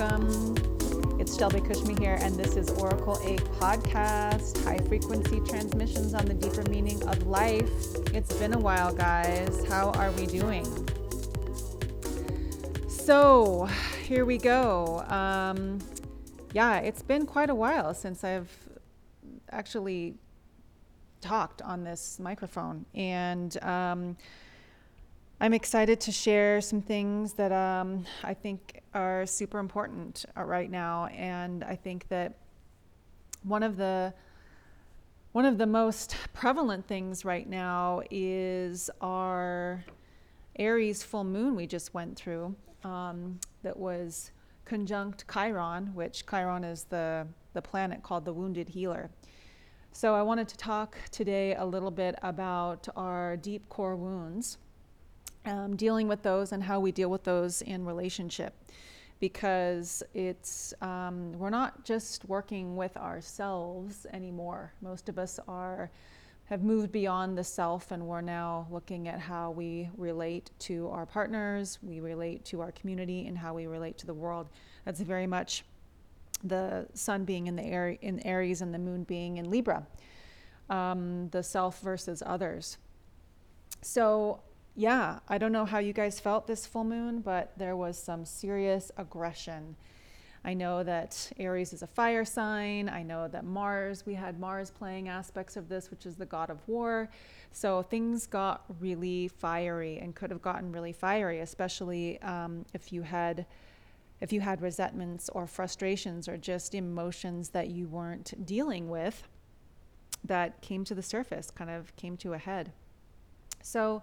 Welcome. It's Shelby Kushmi here, and this is Oracle 8 podcast, high frequency transmissions on the deeper meaning of life. It's been a while, guys. How are we doing? So, here we go. Um, yeah, it's been quite a while since I've actually talked on this microphone, and um, I'm excited to share some things that um, I think are super important uh, right now, and I think that one of the one of the most prevalent things right now is our Aries full moon we just went through um, that was conjunct Chiron, which Chiron is the, the planet called the wounded healer. So I wanted to talk today a little bit about our deep core wounds um, dealing with those and how we deal with those in relationship. Because it's um, we're not just working with ourselves anymore. Most of us are have moved beyond the self and we're now looking at how we relate to our partners we relate to our community and how we relate to the world. That's very much the sun being in the air in aries and the moon being in libra um, the self versus others. So yeah, I don't know how you guys felt this full moon, but there was some serious aggression. I know that Aries is a fire sign. I know that Mars, we had Mars playing aspects of this, which is the god of war. So things got really fiery and could have gotten really fiery, especially um, if you had if you had resentments or frustrations or just emotions that you weren't dealing with that came to the surface, kind of came to a head. So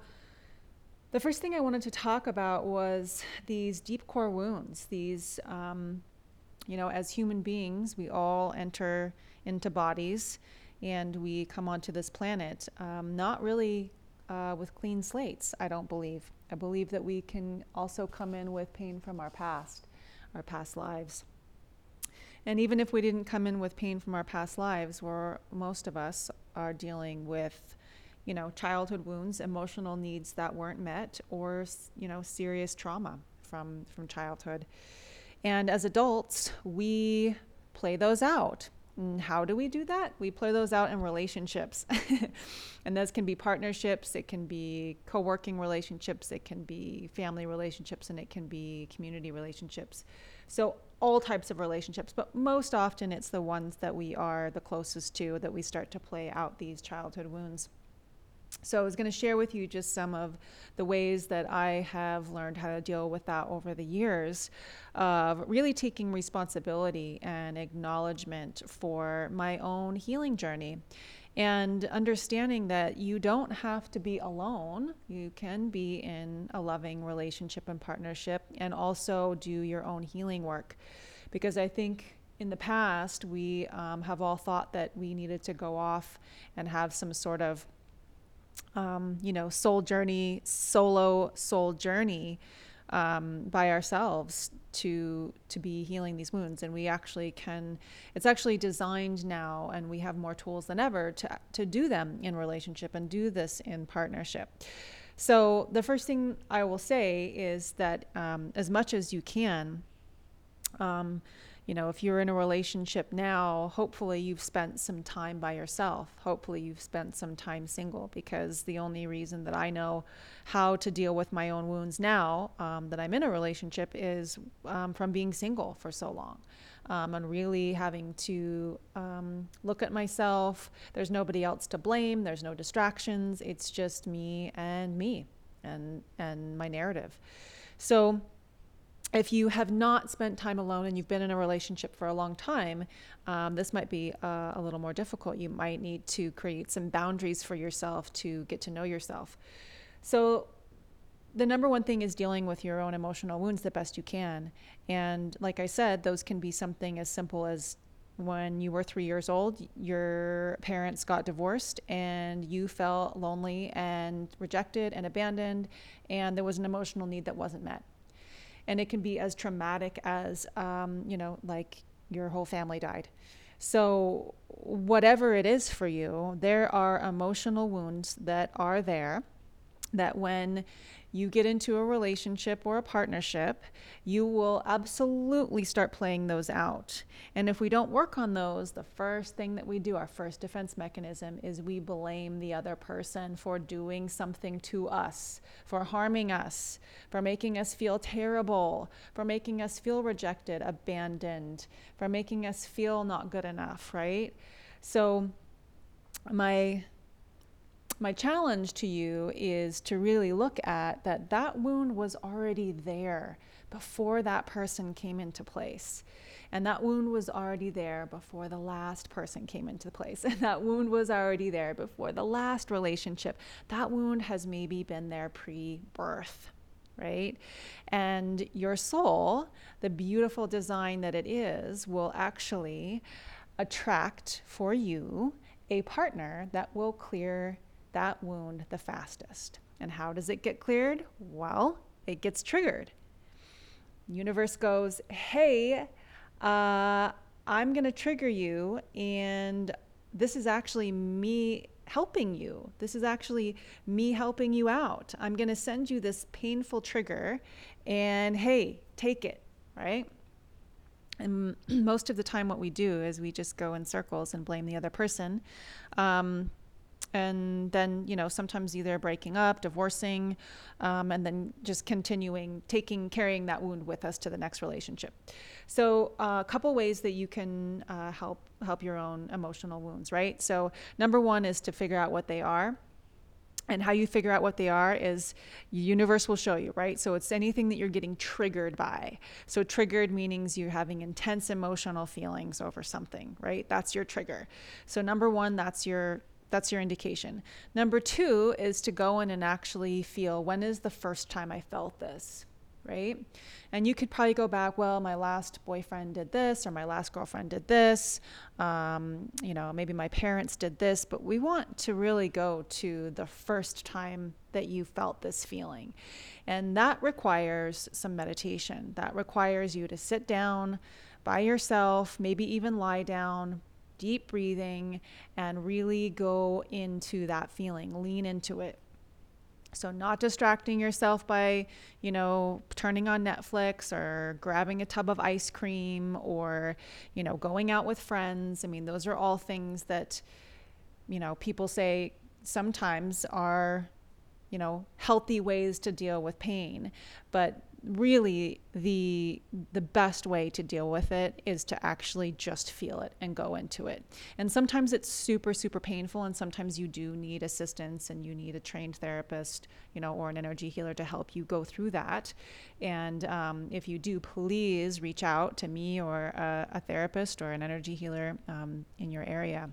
the first thing I wanted to talk about was these deep core wounds. These, um, you know, as human beings, we all enter into bodies and we come onto this planet um, not really uh, with clean slates, I don't believe. I believe that we can also come in with pain from our past, our past lives. And even if we didn't come in with pain from our past lives, where most of us are dealing with you know, childhood wounds, emotional needs that weren't met, or you know, serious trauma from from childhood. And as adults, we play those out. And how do we do that? We play those out in relationships. and those can be partnerships, it can be co working relationships, it can be family relationships, and it can be community relationships. So, all types of relationships, but most often it's the ones that we are the closest to that we start to play out these childhood wounds. So I was going to share with you just some of the ways that I have learned how to deal with that over the years of really taking responsibility and acknowledgement for my own healing journey and understanding that you don't have to be alone. You can be in a loving relationship and partnership and also do your own healing work. Because I think in the past, we um, have all thought that we needed to go off and have some sort of um, you know, soul journey, solo soul journey um, by ourselves to to be healing these wounds. And we actually can. It's actually designed now, and we have more tools than ever to to do them in relationship and do this in partnership. So the first thing I will say is that um, as much as you can. Um, you know, if you're in a relationship now, hopefully you've spent some time by yourself. Hopefully you've spent some time single because the only reason that I know how to deal with my own wounds now um, that I'm in a relationship is um, from being single for so long. Um, and really having to um, look at myself. There's nobody else to blame. There's no distractions. It's just me and me and and my narrative. So if you have not spent time alone and you've been in a relationship for a long time, um, this might be uh, a little more difficult. You might need to create some boundaries for yourself to get to know yourself. So, the number one thing is dealing with your own emotional wounds the best you can. And like I said, those can be something as simple as when you were three years old, your parents got divorced and you felt lonely and rejected and abandoned, and there was an emotional need that wasn't met and it can be as traumatic as um, you know like your whole family died. So whatever it is for you there are emotional wounds that are there that when you get into a relationship or a partnership, you will absolutely start playing those out. And if we don't work on those, the first thing that we do, our first defense mechanism, is we blame the other person for doing something to us, for harming us, for making us feel terrible, for making us feel rejected, abandoned, for making us feel not good enough, right? So, my my challenge to you is to really look at that that wound was already there before that person came into place. And that wound was already there before the last person came into place. And that wound was already there before the last relationship. That wound has maybe been there pre birth, right? And your soul, the beautiful design that it is, will actually attract for you a partner that will clear that wound the fastest. And how does it get cleared? Well, it gets triggered. Universe goes, hey, uh, I'm going to trigger you, and this is actually me helping you. This is actually me helping you out. I'm going to send you this painful trigger, and hey, take it, right? And most of the time, what we do is we just go in circles and blame the other person. Um, and then you know sometimes either breaking up divorcing um, and then just continuing taking carrying that wound with us to the next relationship. So uh, a couple ways that you can uh, help help your own emotional wounds right? So number one is to figure out what they are. And how you figure out what they are is universe will show you right? So it's anything that you're getting triggered by. So triggered means you're having intense emotional feelings over something right? That's your trigger. So number one that's your that's your indication. Number two is to go in and actually feel when is the first time I felt this, right? And you could probably go back, well, my last boyfriend did this, or my last girlfriend did this, um, you know, maybe my parents did this, but we want to really go to the first time that you felt this feeling. And that requires some meditation. That requires you to sit down by yourself, maybe even lie down, deep breathing and really go into that feeling, lean into it. So, not distracting yourself by, you know, turning on Netflix or grabbing a tub of ice cream or, you know, going out with friends. I mean, those are all things that, you know, people say sometimes are, you know, healthy ways to deal with pain. But really the the best way to deal with it is to actually just feel it and go into it. And sometimes it's super super painful and sometimes you do need assistance and you need a trained therapist you know or an energy healer to help you go through that. And um, if you do please reach out to me or a, a therapist or an energy healer um, in your area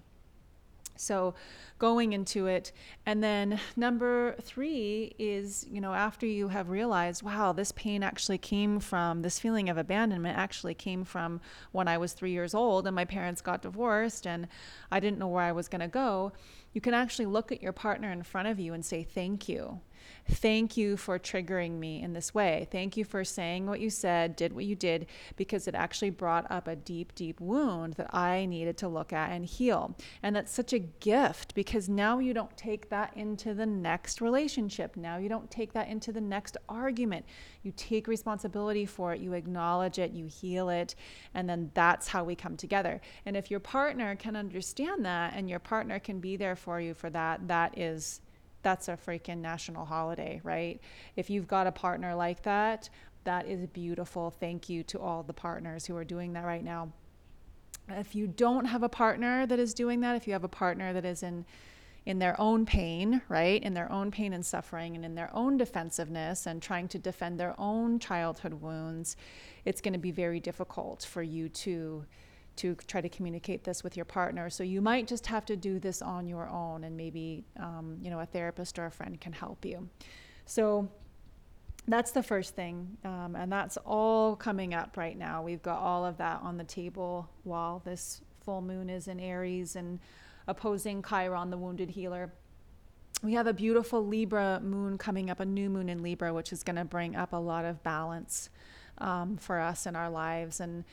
so going into it. And then number three is, you know, after you have realized, wow, this pain actually came from this feeling of abandonment, actually came from when I was three years old and my parents got divorced and I didn't know where I was going to go. You can actually look at your partner in front of you and say, thank you. Thank you for triggering me in this way. Thank you for saying what you said, did what you did, because it actually brought up a deep, deep wound that I needed to look at and heal. And that's such a gift because now you don't take that into the next relationship. Now you don't take that into the next argument. You take responsibility for it, you acknowledge it, you heal it, and then that's how we come together. And if your partner can understand that and your partner can be there for you for that, that is that's a freaking national holiday, right? If you've got a partner like that, that is beautiful. Thank you to all the partners who are doing that right now. If you don't have a partner that is doing that, if you have a partner that is in in their own pain, right? In their own pain and suffering and in their own defensiveness and trying to defend their own childhood wounds, it's going to be very difficult for you to to try to communicate this with your partner. So you might just have to do this on your own, and maybe um, you know a therapist or a friend can help you. So that's the first thing, um, and that's all coming up right now. We've got all of that on the table while this full moon is in Aries and opposing Chiron, the wounded healer. We have a beautiful Libra moon coming up, a new moon in Libra, which is going to bring up a lot of balance um, for us in our lives and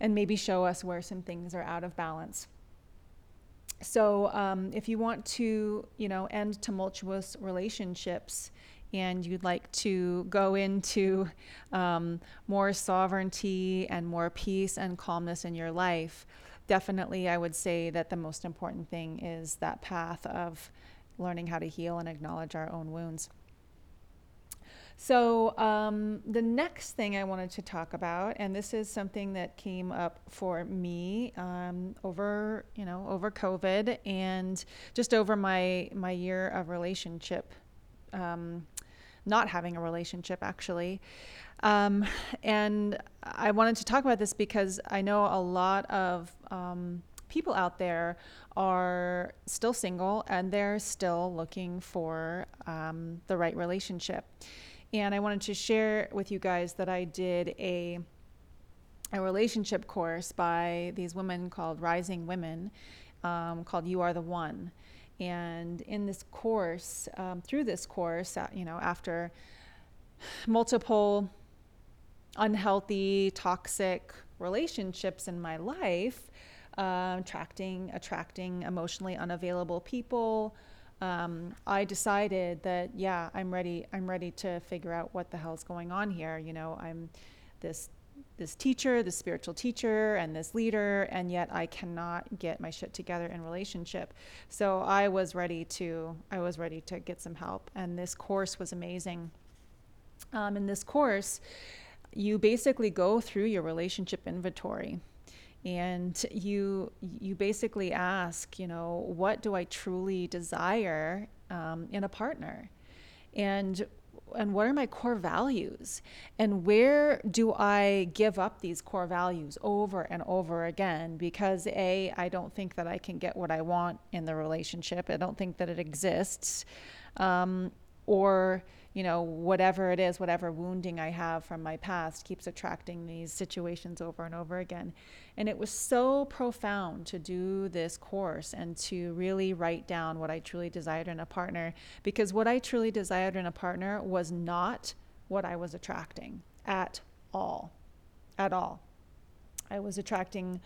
and maybe show us where some things are out of balance. so um, if you want to, you know, end tumultuous relationships and you'd like to go into um, more sovereignty and more peace and calmness in your life, definitely I would say that the most important thing is that path of learning how to heal and acknowledge our own wounds. So, um, the next thing I wanted to talk about, and this is something that came up for me um, over, you know, over COVID and just over my my year of relationship, um, not having a relationship actually. Um, and I wanted to talk about this because I know a lot of um, people out there are still single and they're still looking for um, the right relationship. And I wanted to share with you guys that I did a a relationship course by these women called Rising Woman, um, called You Are the One. And in this course, um, through this course, uh, you know, after multiple unhealthy, toxic relationships in my life, uh, attracting, attracting emotionally unavailable people, um, I decided that yeah, I'm ready. I'm ready to figure out what the hell's going on here. You know, I'm this this teacher, this spiritual teacher, and this leader, and yet I cannot get my shit together in relationship. So I was ready to I was ready to get some help, and this course was amazing. Um, in this course, you basically go through your relationship inventory and you you basically ask you know what do i truly desire um, in a partner? And and what are my core values? And where do i give up these core values over and over again? Because a i don't think that i can get what i want in the relationship. I don't think that it exists. Um, or you know, whatever it is, whatever wounding I have from my past keeps attracting these situations over and over again. And it was so profound to do this course and to really write down what I truly desired in a partner because what I truly desired in a partner was not what I was attracting at all. At all. I was attracting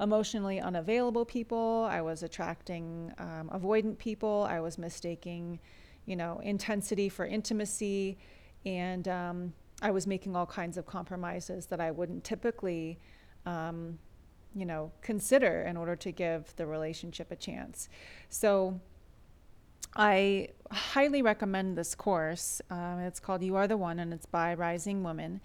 emotionally unavailable people, I was attracting um, avoidant people, I was mistaking you know, intensity for intimacy. And um, I was making all kinds of compromises that I wouldn't typically, um, you know, consider in order to give the relationship a chance. So I highly recommend this course. Um, it's called You Are the One, and it's by Rising Woman.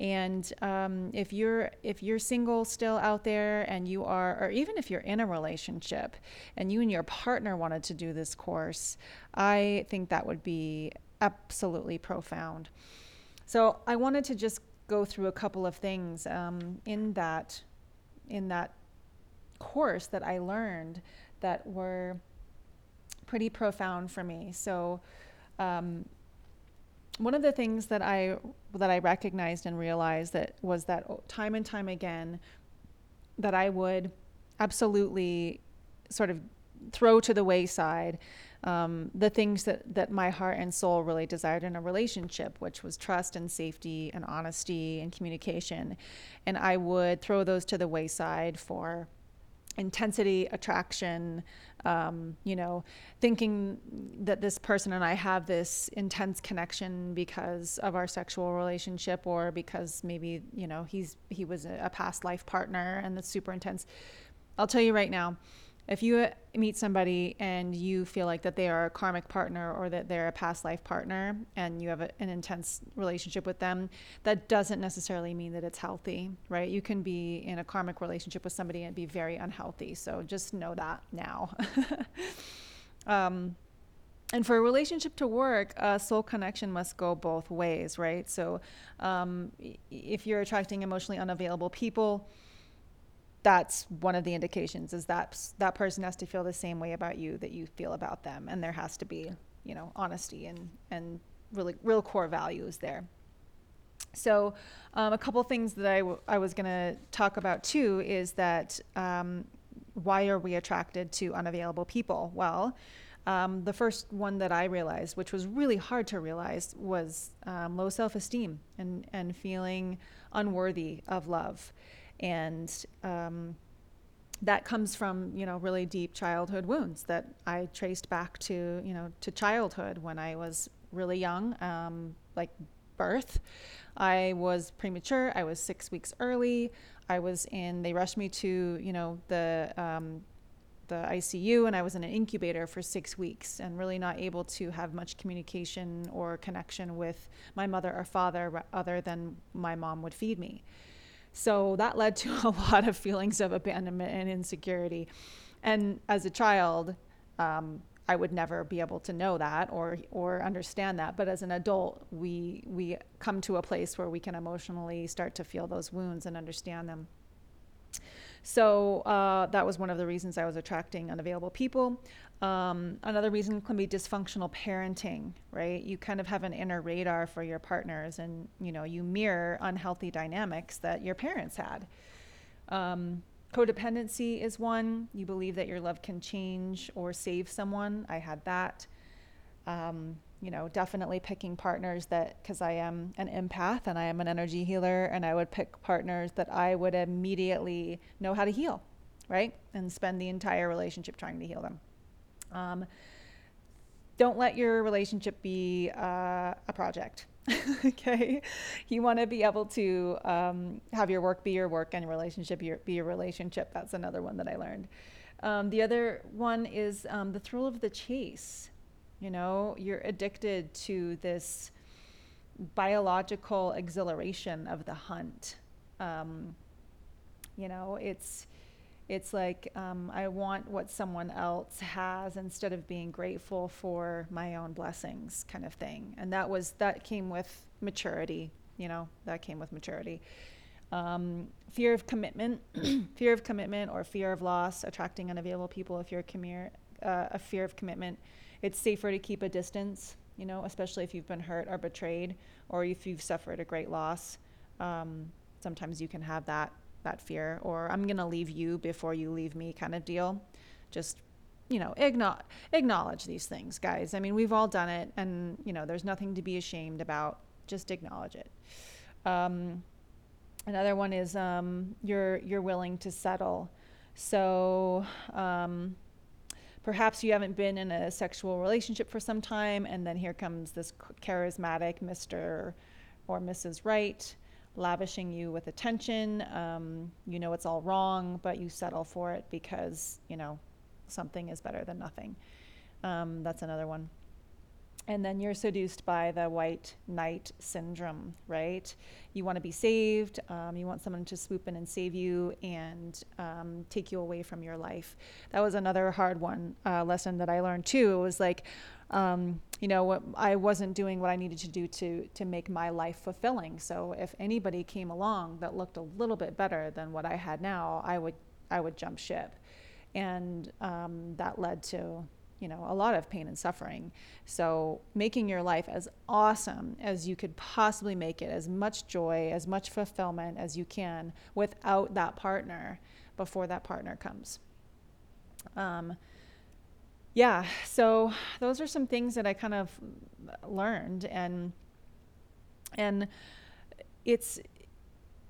And um, if you're if you're single still out there, and you are, or even if you're in a relationship, and you and your partner wanted to do this course, I think that would be absolutely profound. So I wanted to just go through a couple of things um, in that in that course that I learned that were pretty profound for me. So. Um, one of the things that I that I recognized and realized that was that time and time again that I would absolutely sort of throw to the wayside um, the things that, that my heart and soul really desired in a relationship, which was trust and safety and honesty and communication. And I would throw those to the wayside for intensity, attraction, um, you know, thinking that this person and I have this intense connection because of our sexual relationship or because maybe, you know, he's he was a, past life partner and that's super intense. I'll tell you right now, if you meet somebody and you feel like that they are a karmic partner or that they're a past life partner and you have a, an intense relationship with them, that doesn't necessarily mean that it's healthy, right? You can be in a karmic relationship with somebody and be very unhealthy. So just know that now. um, and for a relationship to work, a soul connection must go both ways, right? So um, if you're attracting emotionally unavailable people, that's one of the indications is that that person has to feel the same way about you that you feel about them and there has to be you know honesty and and really real core values there. So um, a couple things that I, w- I was going to talk about too is that um, why are we attracted to unavailable people? Well um, the first one that I realized, which was really hard to realize, was um, low self esteem and, and feeling unworthy of love and um, that comes from you know really deep childhood wounds that I traced back to you know to childhood when I was really young, um, like birth. I was premature. I was six weeks early. I was in. They rushed me to you know the um, the ICU, and I was in an incubator for six weeks, and really not able to have much communication or connection with my mother or father, other than my mom would feed me. So that led to a lot of feelings of abandonment and insecurity. And as a child, um, I would never be able to know that or or understand that. But as an adult, we we come to a place where we can emotionally start to feel those wounds and understand them. So uh, that was one of the reasons I was attracting unavailable people. Um, another reason can be dysfunctional parenting, right? You kind of have an inner radar for your partners, and you know you mirror unhealthy dynamics that your parents had. Um, codependency is one. You believe that your love can change or save someone. I had that. Um, you know, definitely picking partners that, because I am an empath and I am an energy healer, and I would pick partners that I would immediately know how to heal, right? And spend the entire relationship trying to heal them. Um, don't let your relationship be uh, a project. okay, you want to be able to um, have your work be your work and your relationship be your relationship. That's another one that I learned. Um, the other one is um, the thrill of the chase. You know, you're addicted to this biological exhilaration of the hunt. Um, you know, it's it's like um, I want what someone else has instead of being grateful for my own blessings, kind of thing. And that was that came with maturity. You know, that came with maturity. Um, fear of commitment, fear of commitment, or fear of loss, attracting unavailable people. If you're a, uh, a fear of commitment it's safer to keep a distance, you know, especially if you've been hurt or betrayed or if you've suffered a great loss. Um, sometimes you can have that that fear or I'm going to leave you before you leave me kind of deal. Just you know, acknowledge, acknowledge these things, guys. I mean, we've all done it, and you know, there's nothing to be ashamed about. Just acknowledge it. Um, another one is um, you're you're willing to settle. So um, perhaps you haven't been in a sexual relationship for some time, and then here comes this charismatic Mr. or Mrs. Right lavishing you with attention. Um, you know it's all wrong, but you settle for it because, you know, something is better than nothing. Um, that's another one and then you're seduced by the white knight syndrome, right? You want to be saved. Um, you want someone to swoop in and save you and um, take you away from your life. That was another hard one uh, lesson that I learned too. It was like, um, you know, I wasn't doing what I needed to do to to make my life fulfilling. So if anybody came along that looked a little bit better than what I had now, I would I would jump ship, and um, that led to you know, a lot of pain and suffering. So, making your life as awesome as you could possibly make it, as much joy, as much fulfillment as you can without that partner before that partner comes. Um, yeah, so those are some things that I kind of learned and and it's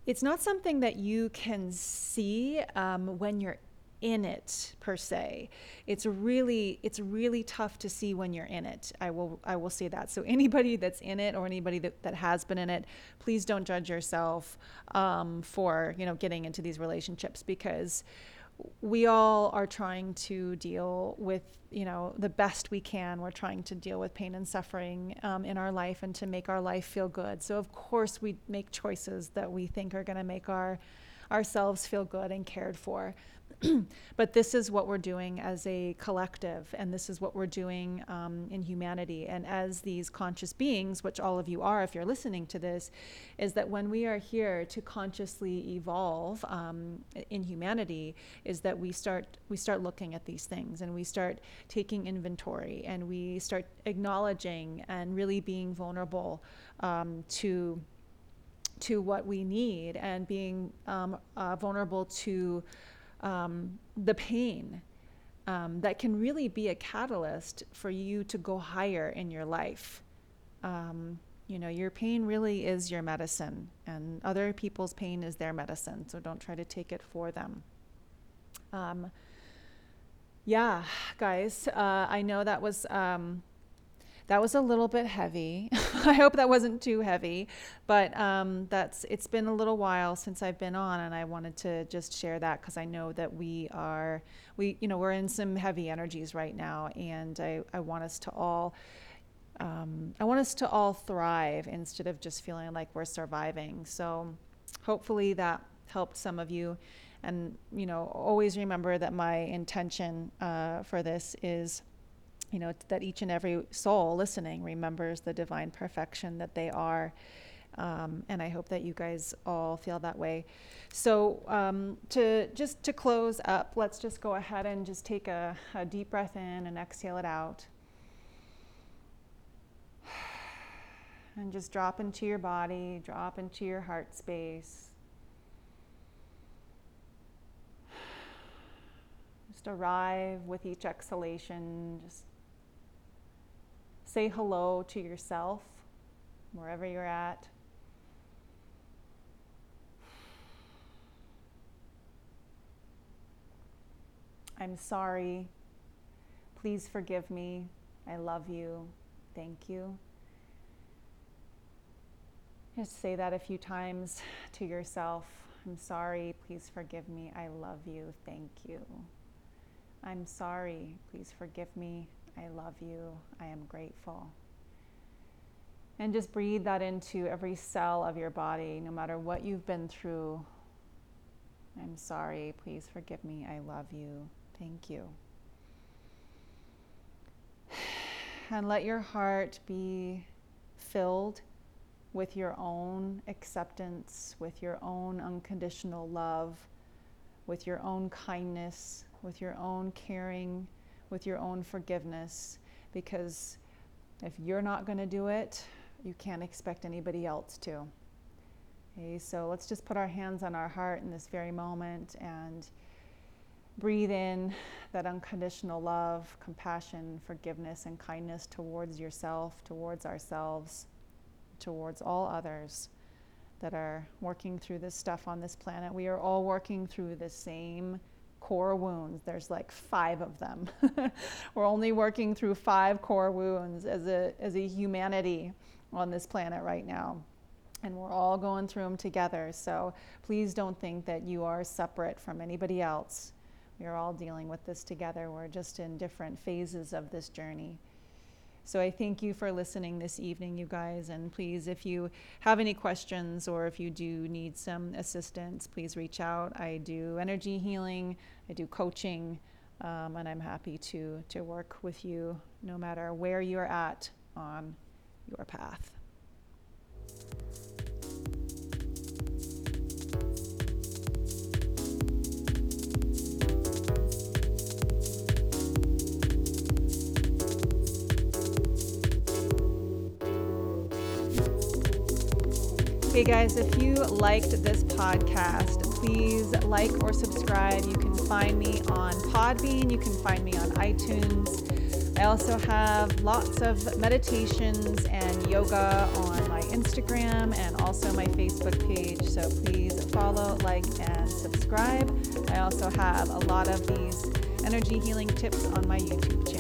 it's not something that you can see um, when you're in it per se. It's really it's really tough to see when you're in it. I will i will say that. So anybody that's in it or anybody that, that has been in it please don't judge yourself um, for you know getting into these relationships because we all are trying to deal with you know the best we can. We're trying to deal with pain and suffering um, in our life and to make our life feel good. So of course we make choices that we think are going to make our ourselves feel good and cared for but this is what we're doing as a collective, and this is what we're doing um, in humanity. And as these conscious beings, which all of you are if you're listening to this, is that when we are here to consciously evolve um, in humanity, is that we start we start looking at these things and we start taking inventory and we start acknowledging and really being vulnerable um, to to what we need and being um, uh, vulnerable to um, the pain um, that can really be a catalyst for you to go higher in your life. Um, you know, your pain really is your medicine, and other people's pain is their medicine, so don't try to take it for them. Um, yeah, guys, uh, I know that was um, that was a little bit heavy. I hope that wasn't too heavy, but um, that's it's been a little while since I've been on, and I wanted to just share that because I know that we are we you know we're in some heavy energies right now, and I I want us to all. Um, I want us to all thrive instead of just feeling like we're surviving. So, hopefully, that helped some of you. And, you know, always remember that my intention uh, for this is you know, that each and every soul listening remembers the divine perfection that they are. Um, and I hope that you guys all feel that way. So, um, to just to close up, let's just go ahead and just take a, a deep breath in and exhale it out. And just drop into your body, drop into your heart space. Just arrive with each exhalation, just Say hello to yourself wherever you're at. I'm sorry. Please forgive me. I love you. Thank you. Just say that a few times to yourself. I'm sorry. Please forgive me. I love you. Thank you. I'm sorry. Please forgive me. I love you. I am grateful. And just breathe that into every cell of your body, no matter what you've been through. I'm sorry. Please forgive me. I love you. Thank you. And let your heart be filled with your own acceptance, with your own unconditional love, with your own kindness, with your own caring with your own forgiveness because if you're not going to do it, you can't expect anybody else to. Okay, so let's just put our hands on our heart in this very moment and breathe in that unconditional love, compassion, forgiveness, and kindness towards yourself, towards ourselves, towards all others that are working through this stuff on this planet. We are all working through the same core wounds. There's like five of them. We're only working through five core wounds as a, as a humanity on this planet right now. And we're all going through them together. So please don't think that you are separate from anybody else. We are all dealing with this together. We're just in different phases of this journey. So I thank you for listening this evening, you guys. And please, if you have any questions or if you do need some assistance, please reach out. I do energy healing, I do coaching, um, and I'm happy to, to work with you no matter where you're at on your path. Hey guys, if you liked this podcast, please like or subscribe. You can find me on Podbean, you can find me on iTunes. I also have lots of meditations and yoga on my Instagram and also my Facebook page. So please follow, like, and subscribe. I also have a lot of these energy healing tips on my YouTube channel.